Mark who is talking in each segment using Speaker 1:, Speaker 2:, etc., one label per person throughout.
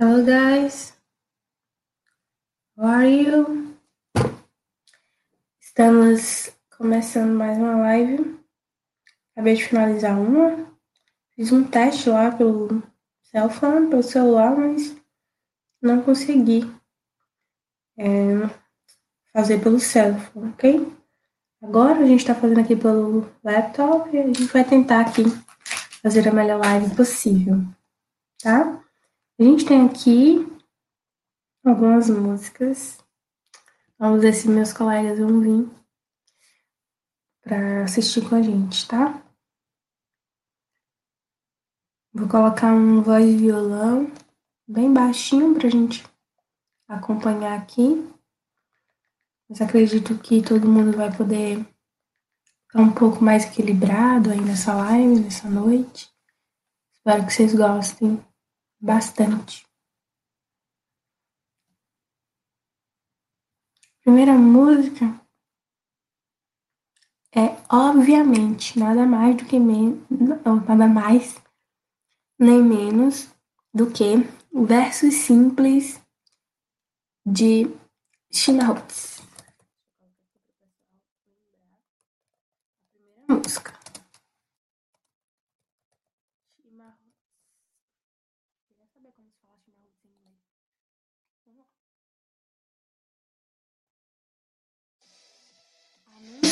Speaker 1: Hello guys, how are you? Estamos começando mais uma live. Acabei de finalizar uma. Fiz um teste lá pelo cellphone, pelo celular, mas não consegui é, fazer pelo cellphone, ok? Agora a gente está fazendo aqui pelo laptop e a gente vai tentar aqui fazer a melhor live possível, tá? A gente tem aqui algumas músicas. Vamos ver se meus colegas vão vir para assistir com a gente, tá? Vou colocar um voz de violão bem baixinho para a gente acompanhar aqui. Mas acredito que todo mundo vai poder ficar um pouco mais equilibrado aí nessa live, nessa noite. Espero que vocês gostem bastante. Primeira música é obviamente nada mais do que menos, nada mais nem menos do que versos simples de Schnauz. Música.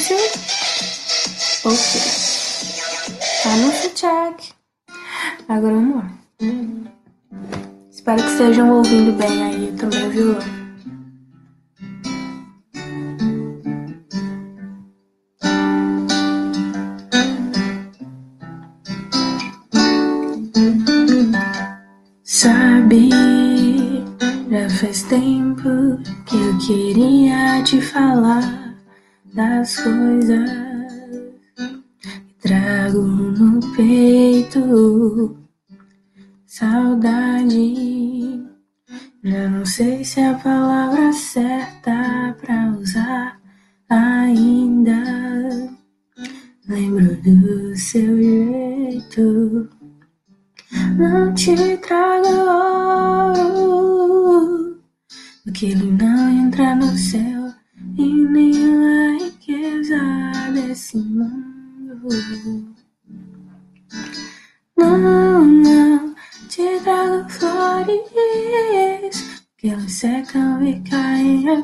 Speaker 1: Anúncio. Ok. Anúncio check. Agora vamos lá. Espero que estejam ouvindo bem aí também o violão. Sabe, já faz tempo que eu queria te falar das coisas que trago no peito. Saudade, não sei se a palavra certa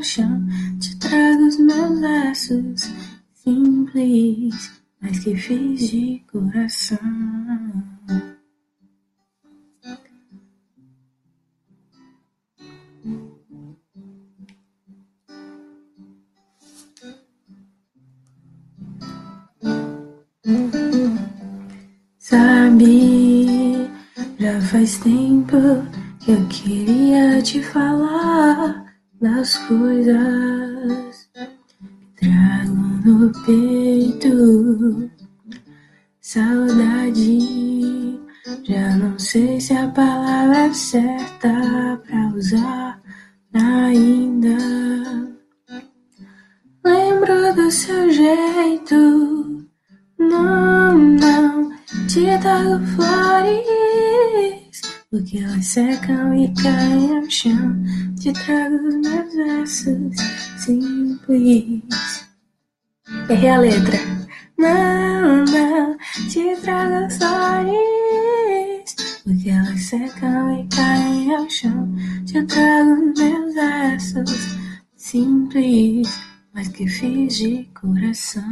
Speaker 1: chão. Te trago os meus versos simples, mas que fiz de coração. Sabe, já faz tempo que eu queria te falar das coisas que trago no peito. Saudade, já não sei se a palavra é certa pra usar ainda. Lembro do seu jeito, não, não te trago flores, porque elas secam e caem ao chão. Te trago os meus versos simples. Errei a letra. Não, não, te trago flores, porque elas secam e caem ao chão. Te trago os meus versos simples, mas que fiz de coração.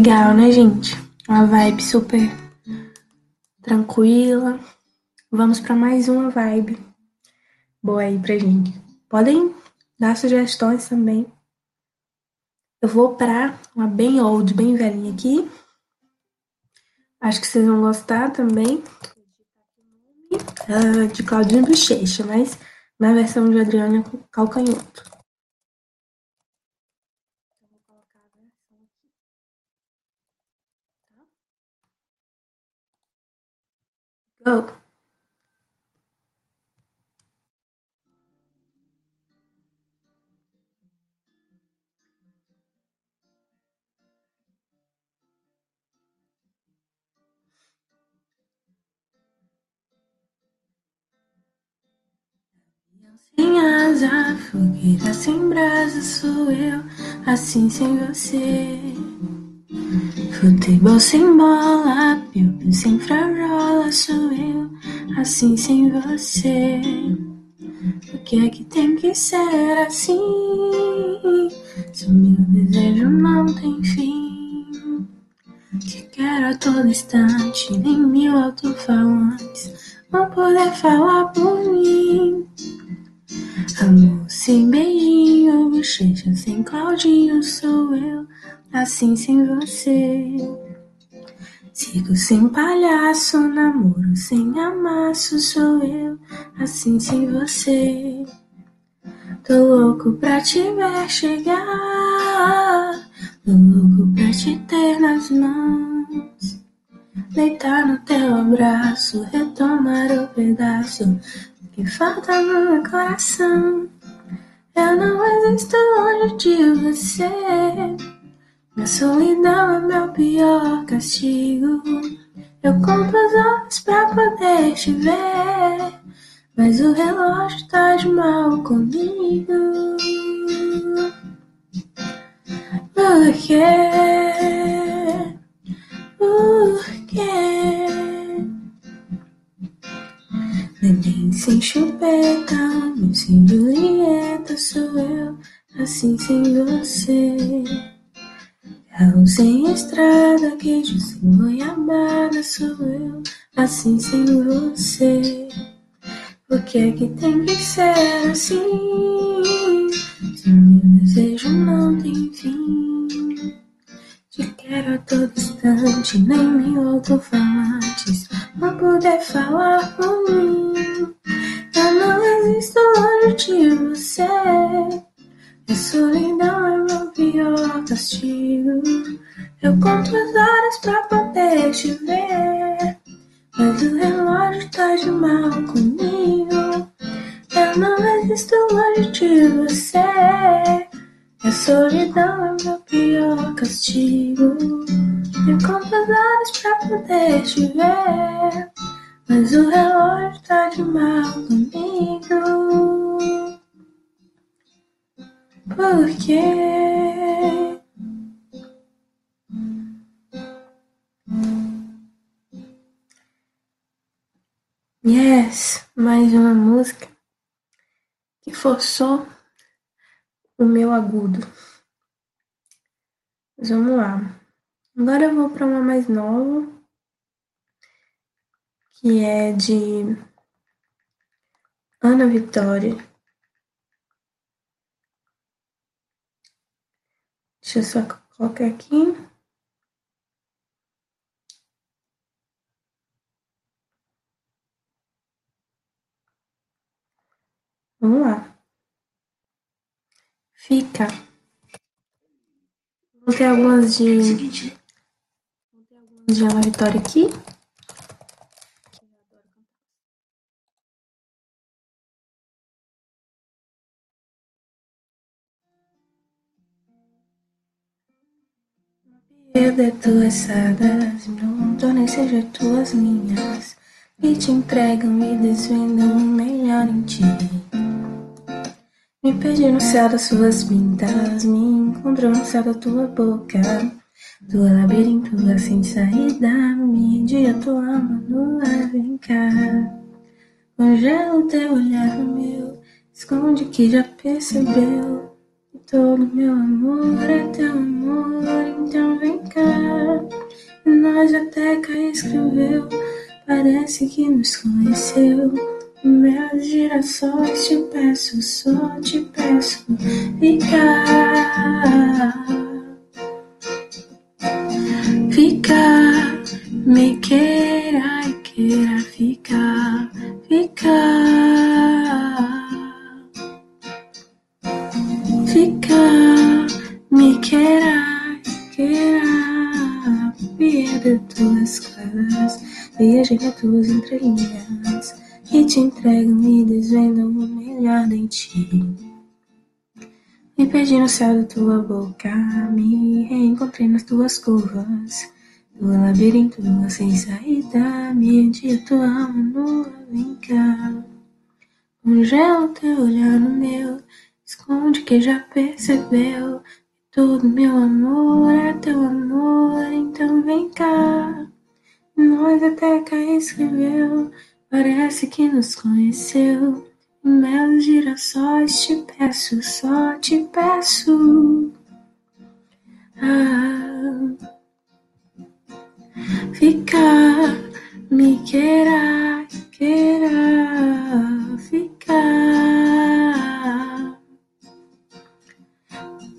Speaker 1: Legal, né, gente? Uma vibe super tranquila. Vamos para mais uma vibe boa aí pra gente. Podem dar sugestões também. Eu vou para uma bem old, bem velhinha aqui. Acho que vocês vão gostar também. Uh, de Claudinha Bochecha, mas na versão de Adriana Calcanhoto. go Sem asa, fogueira sem brasa, sou eu, assim sem você. Futebol sem bola, piu sem frarola sou eu, assim sem você. O que é que tem que ser assim? Se o meu desejo não tem fim. Te quero a todo instante, nem mil alto-falantes vão poder falar por mim. Amor sem beijinho, bochecha sem Claudinho, sou eu, assim sem você. Sigo sem palhaço, namoro sem amasso, sou eu, assim sem você. Tô louco pra te ver chegar, tô louco pra te ter nas mãos. Deitar no teu abraço, retomar o pedaço que falta no meu coração. Eu não existo longe de você. Minha solidão é meu pior castigo. Eu conto as horas pra poder te ver. Mas o relógio tá de mal comigo. Por quê? Por quê? Neném sem chupeta, meu sem Julieta, sou eu, assim sem você. Carro sem estrada, queijo sem goiabada, sou eu, assim sem você. Por que é que tem que ser assim? Se meu desejo não tem fim. Te quero a todo instante, nem mil alto-falantes vão poder falar por mim. Eu não existo longe de você. A solidão é meu pior castigo. Eu conto as horas pra poder te ver. Mas o relógio tá de mal comigo. Eu não existo longe de você. A solidão é meu pior castigo. Eu conto as horas pra poder te ver. Mas o relógio tá de mal comigo. Por quê? Yes, mais uma música que forçou o meu agudo. Mas vamos lá. Agora eu vou para uma mais nova, que é de Ana Vitória. Deixa eu só colocar aqui. Vamos lá. Fica. Vou ter algumas de. Vou ter algumas de Ana Vitória aqui. De tuas sadas, não nem seja tuas minhas, e te entregam e desvendam o melhor em ti. Me perdi no céu das suas pintas, me encontro no céu da tua boca. Tua labirinto sem saída, me dia tua alma no ar, cá. Congela o teu olhar meu, esconde que já percebeu. Todo meu amor é teu amor, então vem cá. Nós até cá escreveu, parece que nos conheceu. Meus girassóis te peço, só te peço, ficar. Ficar, me queira de e te entregam e desvendam o melhor de ti. Me perdi no céu da tua boca, me reencontrei nas tuas curvas, tua labirinto, sem saída, me dia tua alma nua, vem cá. Congela teu olhar no meu, esconde que já percebeu. Todo meu amor é teu amor, então vem cá. Nós até cá escreveu, parece que nos conheceu. Em meus girassóis te peço, só te peço. Ah, ficar, me queira, queira ficar.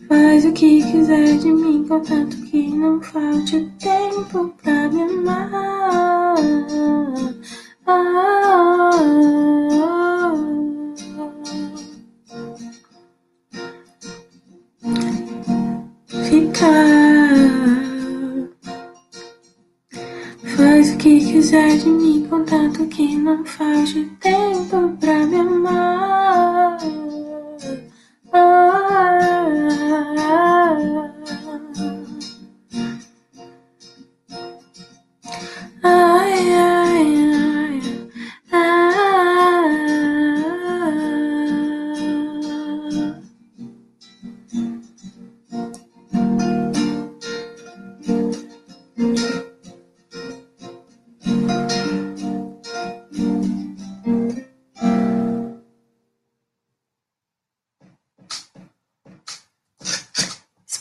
Speaker 1: Faz o que quiser de mim, contanto que não falte tempo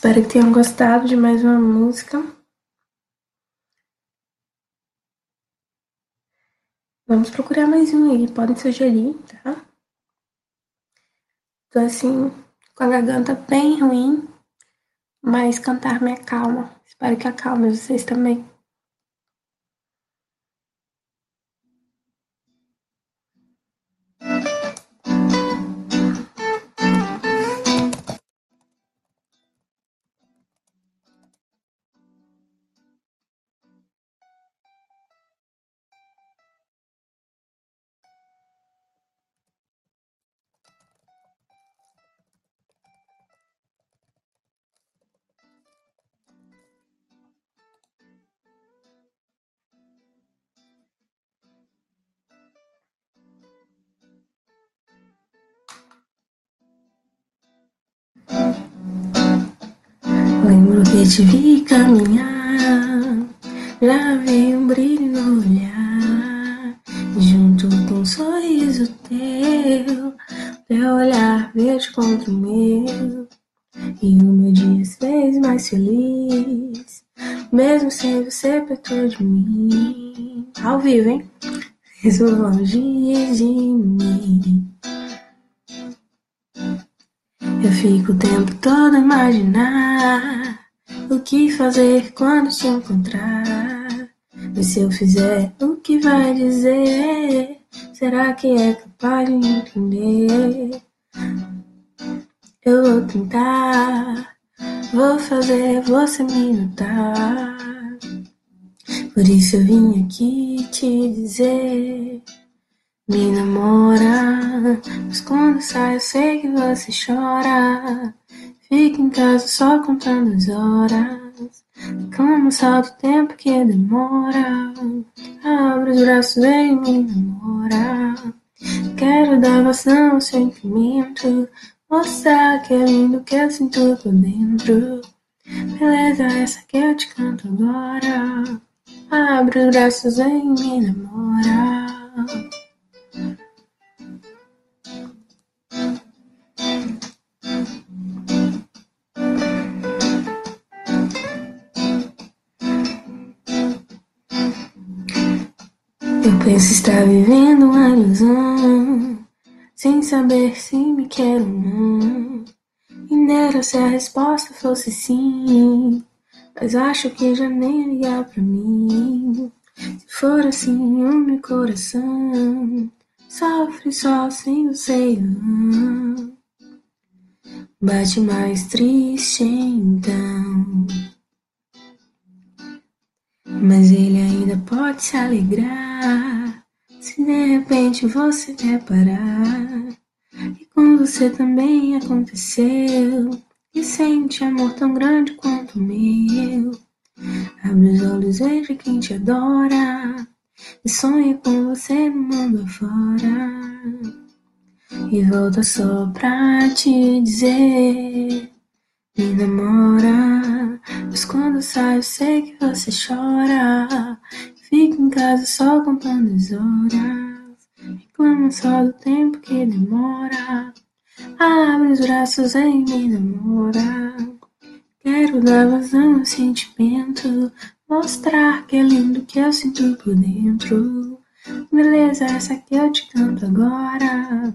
Speaker 1: Espero que tenham gostado de mais uma música. Vamos procurar mais um aí, podem sugerir, tá? Tô assim, com a garganta bem ruim, mas cantar me acalma. Espero que acalme vocês também. Te vi caminhar, já vi um brilho no olhar, junto com um sorriso teu, teu olhar verde contra o meu, e o meu dia se fez mais feliz, mesmo sem você perto de mim. Ao vivo, hein? Mesmo longe de mim. Eu fico o tempo todo a imaginar o que fazer quando te encontrar. Mas se eu fizer, o que vai dizer? Será que é capaz de entender? Eu vou tentar, vou fazer você me notar. Por isso eu vim aqui te dizer. Me namora, mas quando sai eu sei que você chora. Fica em casa só contando as horas. Como salta o tempo que demora. Abre os braços, vem me namora. Quero dar vazão ao sentimento. Mostrar que é lindo que eu sinto por dentro. Beleza, essa que eu te canto agora. Abre os braços, vem me namora. Penso estar vivendo uma ilusão, sem saber se me quer ou não. E dera se a resposta fosse sim, mas acho que já nem ligar pra mim. Se for assim, o meu coração sofre só sem você. Não. Bate mais triste então. Mas ele ainda pode se alegrar se de repente você reparar que com você também aconteceu e sente amor tão grande quanto o meu. Abre os olhos, veja quem te adora e sonhe com você no mundo afora. E volto só pra te dizer Me namora Mas quando saio sei que você chora Fico em casa só contando as horas Reclama só do tempo que demora Abre os braços em me namora. Quero dar vazão ao sentimento Mostrar que é lindo que eu sinto por dentro. Beleza essa que eu te canto agora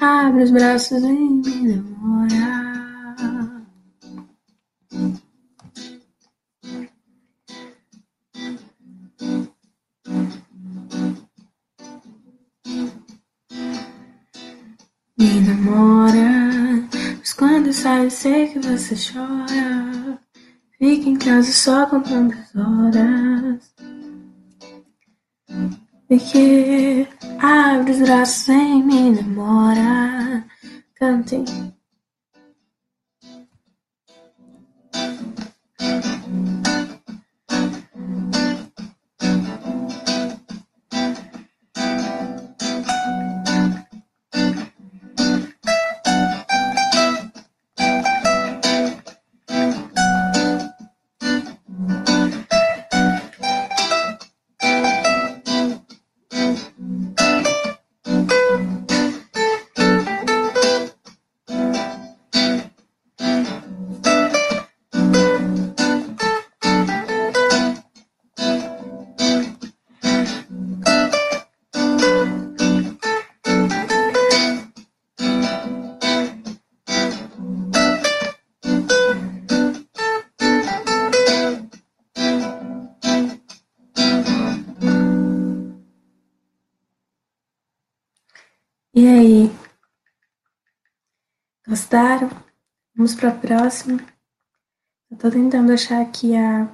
Speaker 1: Abre os braços e me namora Me namora Mas quando sai sei que você chora Fica em casa só contando as horas porque abre os braços em me namora. Cantem. E aí? Gostaram? Vamos para a próxima. Eu tô tentando achar aqui a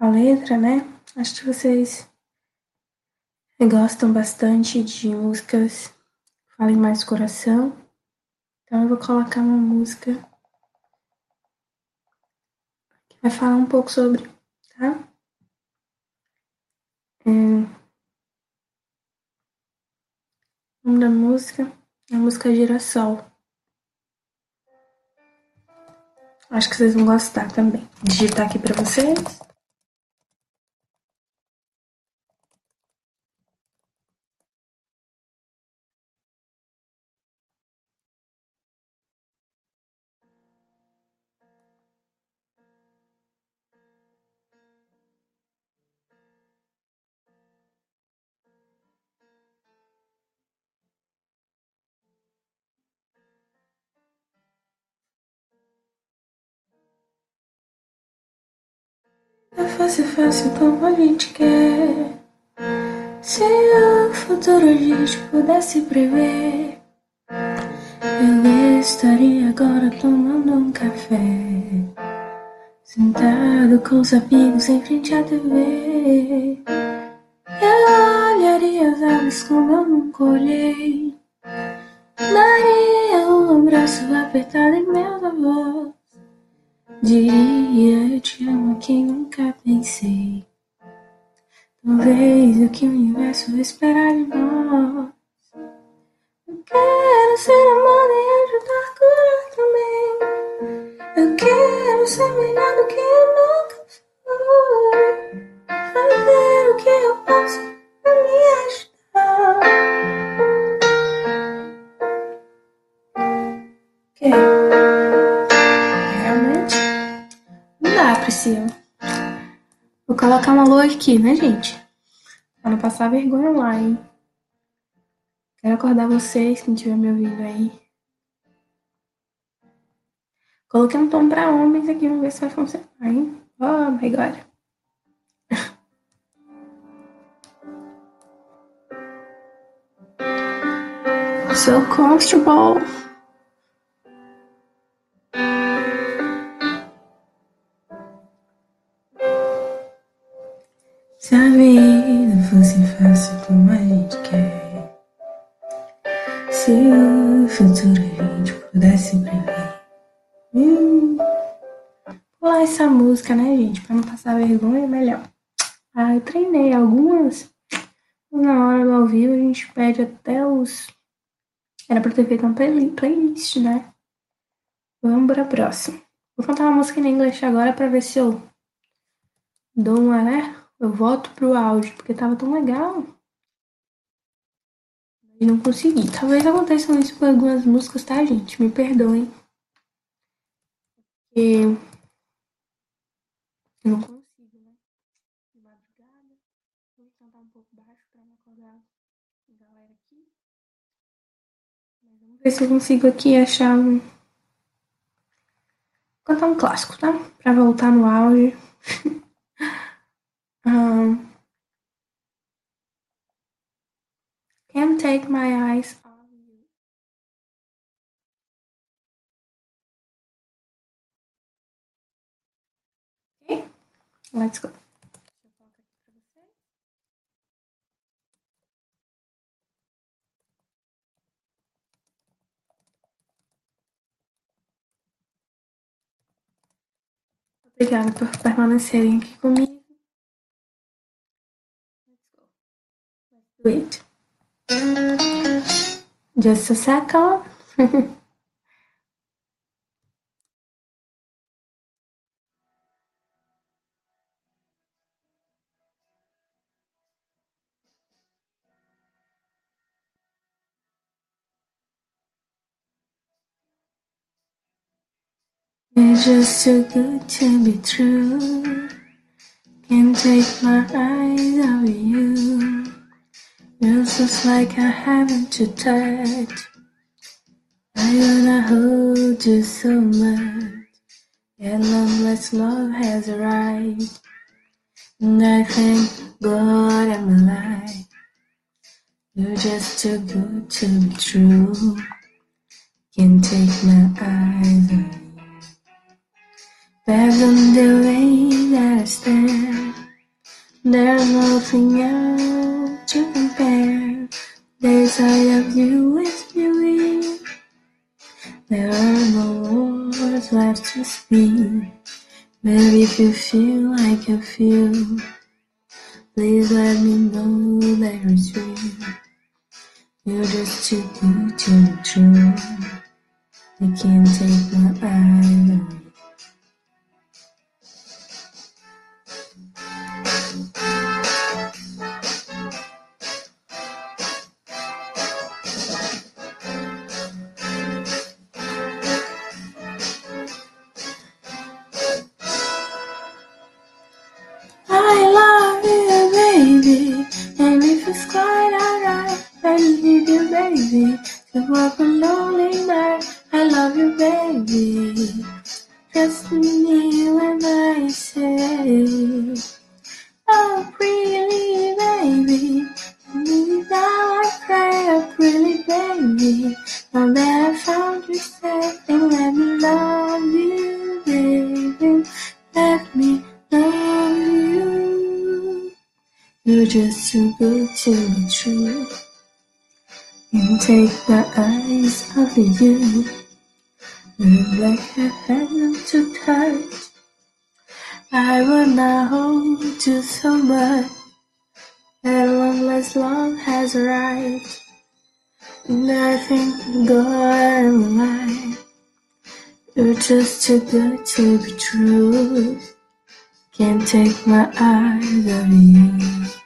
Speaker 1: a letra, né? Acho que vocês gostam bastante de músicas que falem mais coração. Então eu vou colocar uma música que vai falar um pouco sobre, tá? É... O nome da música é a música Girassol. Acho que vocês vão gostar também. Digitar aqui para vocês. É fácil, fácil como a gente quer. Se o futuro a gente pudesse prever, eu estaria agora tomando um café. Sentado com os amigos em frente à TV. Eu olharia as aves como eu nunca olhei. Daria um abraço apertado em meus avós. Diria eu te amo a quem nunca pensei. Talvez o que o universo esperar de nós. Eu quero ser amado e ajudar a curar também. Eu quero ser melhor do que eu nunca fui. Fazer o que eu posso pra me ajudar. Ok. Vou colocar uma lua aqui, né, gente? Pra não passar vergonha lá, hein? Quero acordar vocês, quem estiver me ouvindo aí. Coloquei um tom pra homens aqui, vamos ver se vai funcionar, hein? Oh my god. so comfortable. Fácil como a gente quer, se o futuro a gente pudesse prever. Hum, pular essa música, né, gente? Pra não passar vergonha, é melhor. Ah, eu treinei algumas, na hora do ao vivo a gente pede até os. Era pra ter feito uma playlist, né? Vamos pra próxima. Vou cantar uma música em inglês agora pra ver se eu dou uma, né? Eu volto pro áudio, porque tava tão legal. E não consegui. Talvez aconteça isso com algumas músicas, tá, gente? Me perdoem. Porque eu não consigo, né? De madrugada. Vou cantar um pouco baixo pra não acordar a galera aqui. Mas vamos ver se eu consigo aqui achar um. Vou cantar um clássico, tá? Pra voltar no auge. um... Can't take my eyes off you. Okay, let's go. Obrigada por permanecerem aqui comigo. Do it. Just a second. It's just too good to be true. Can't take my eyes off you. Feels just like I haven't to touch. I wanna hold you so much. Long last love has arrived. And I thank God I'm alive. You're just too good to be true. Can't take my eyes off you. Fathom the way that I stand. There's nothing else to compare. There's side of you with beauty. There are no words left to speak. But if you feel like I feel, please let me know that you're real. You're just too good to be true. I can't take my eyes off you. Walk a lonely night. I love you, baby. Trust me when I say, Oh, pretty baby, now I pray, oh, pretty baby. Now that I found you safe, and let me love you, baby. Let me love you. You're just too good to be true. Can't take my eyes off of you. Look like had them to touch. I wanna hold you so much. At long as love has arrived. And thank God I'm. You're just too good to be true. Can't take my eyes off you.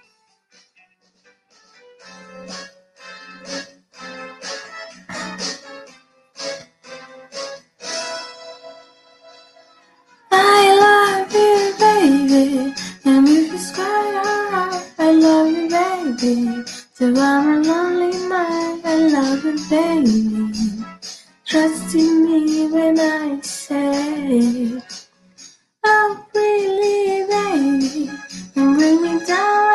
Speaker 1: Baby. So I'm a lonely man, I love you, baby. Trust in me when I say, Oh, really, baby, and bring me down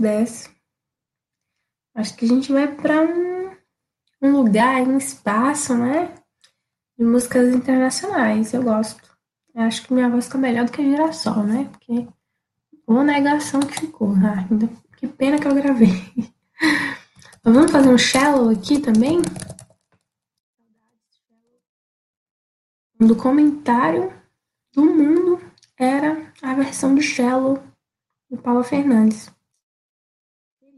Speaker 1: dessa. Acho que a gente vai pra um um lugar, um espaço, né? De músicas internacionais. Eu gosto. Eu acho que minha voz fica melhor do que a girassol, né? Porque uma negação que ficou. Ainda, que pena que eu gravei. Mas vamos fazer um shallow aqui também? Do comentário do mundo era a versão do shallow do Paulo Fernandes.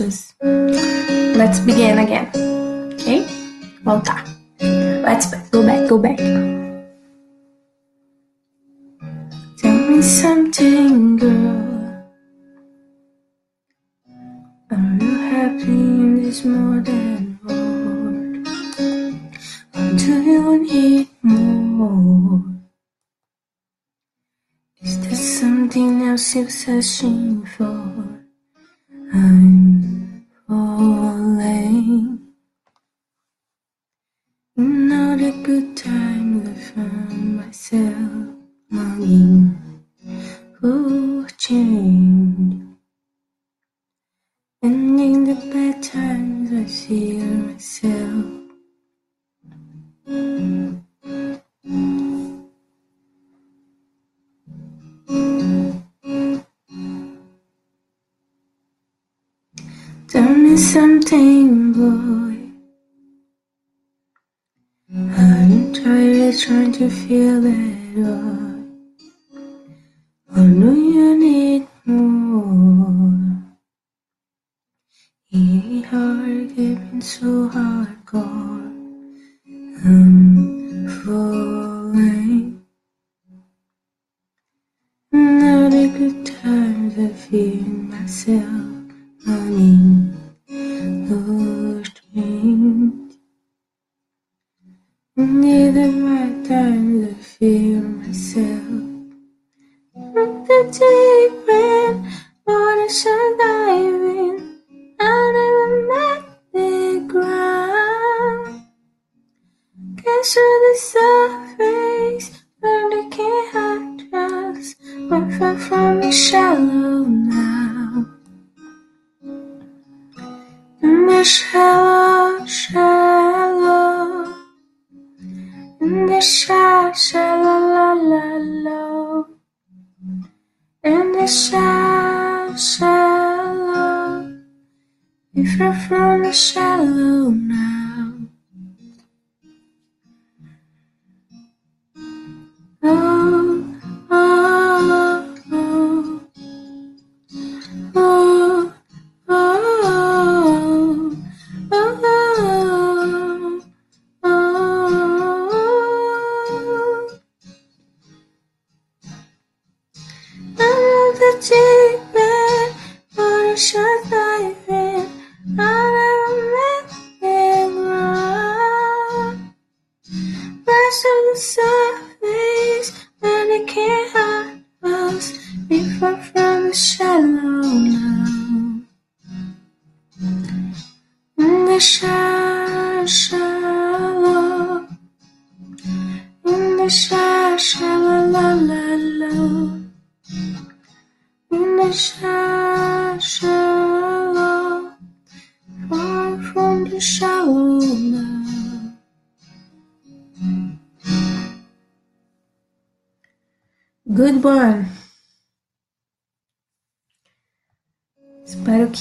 Speaker 1: Let's begin again. Okay? Voltar. Let's go back, go back. Tell me something, girl. Are you happy in this modern world? Or do you need more? Is there something else you're searching for? Myself to feel that way. I oh, know you need more. It's hard keeping so hardcore. I'm falling. Not a good time to feel myself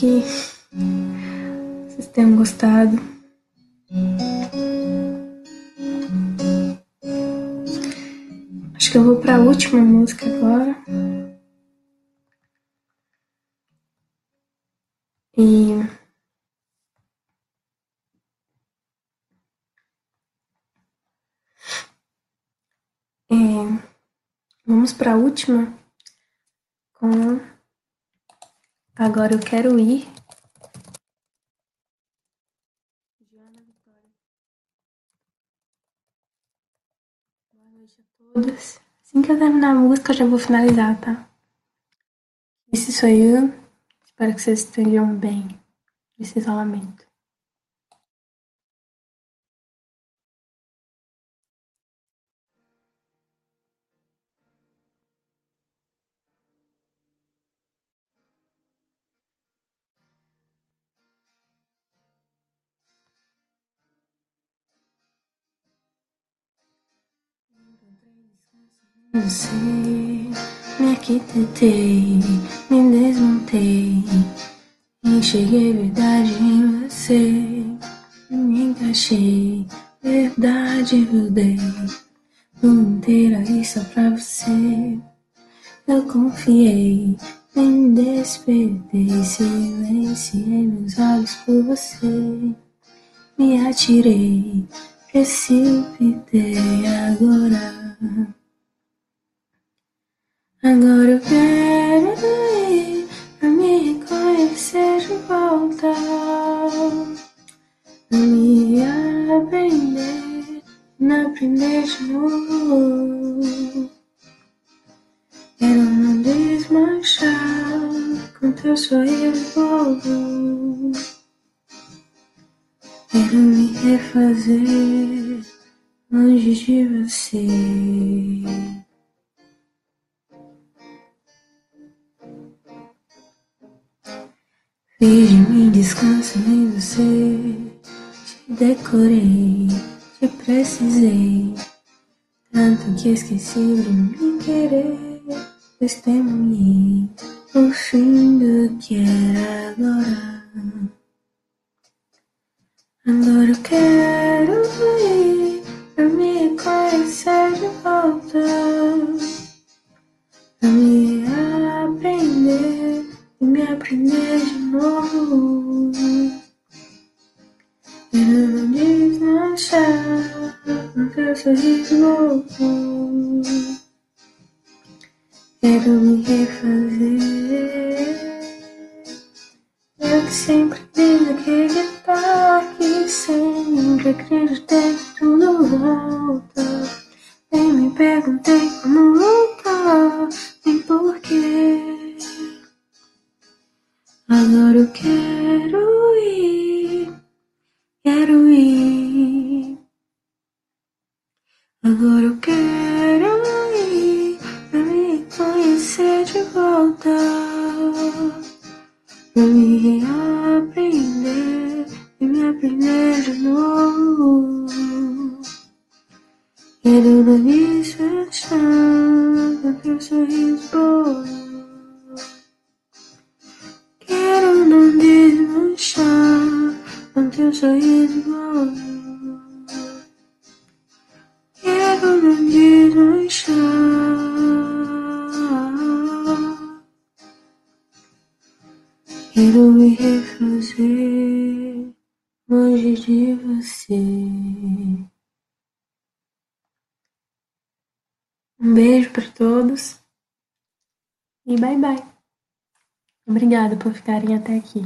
Speaker 1: que vocês tenham gostado. Acho que eu vou para a última música agora. E é, vamos para a última com agora eu quero ir Joana Vitória. Boa noite a todos. Assim que eu terminar a música, eu já vou finalizar, tá? Esse sou eu. Espero que vocês estejam bem nesse isolamento. Me arquitetei, me desmontei, enxerguei verdade em você, me encaixei, verdade eu dei, tudo inteiro aí só pra você. Eu confiei, me despertei, silenciei meus olhos por você, me atirei, precipitei agora. Agora eu quero ir pra me reconhecer de volta, me aprender, não aprender de novo. Quero não desmanchar com teu sorriso bobo. Quero me refazer longe de você. Fiz de mim descanso em você, te decorei, te precisei, tanto que esqueci de me querer, testemunhei o fim do que era agora. Agora eu quero ir pra me conhecer de volta, pra me aprender me aprender de novo. Querendo desmanchar no teu sorriso novo. Quero me refazer. Eu que sempre quis acreditar que sempre acreditei que tudo volta. Nem me perguntei como voltar, nem porquê. Agora eu quero ir, quero ir. Agora eu quero ir pra me conhecer de volta, pra me aprender e me aprender de novo. Quero não me fechar com teu sorriso bom. Teu sorriso bom. Quero não desmanchar. Quero me refazer longe de você. Um beijo para todos e bye bye. Obrigada por ficarem até aqui.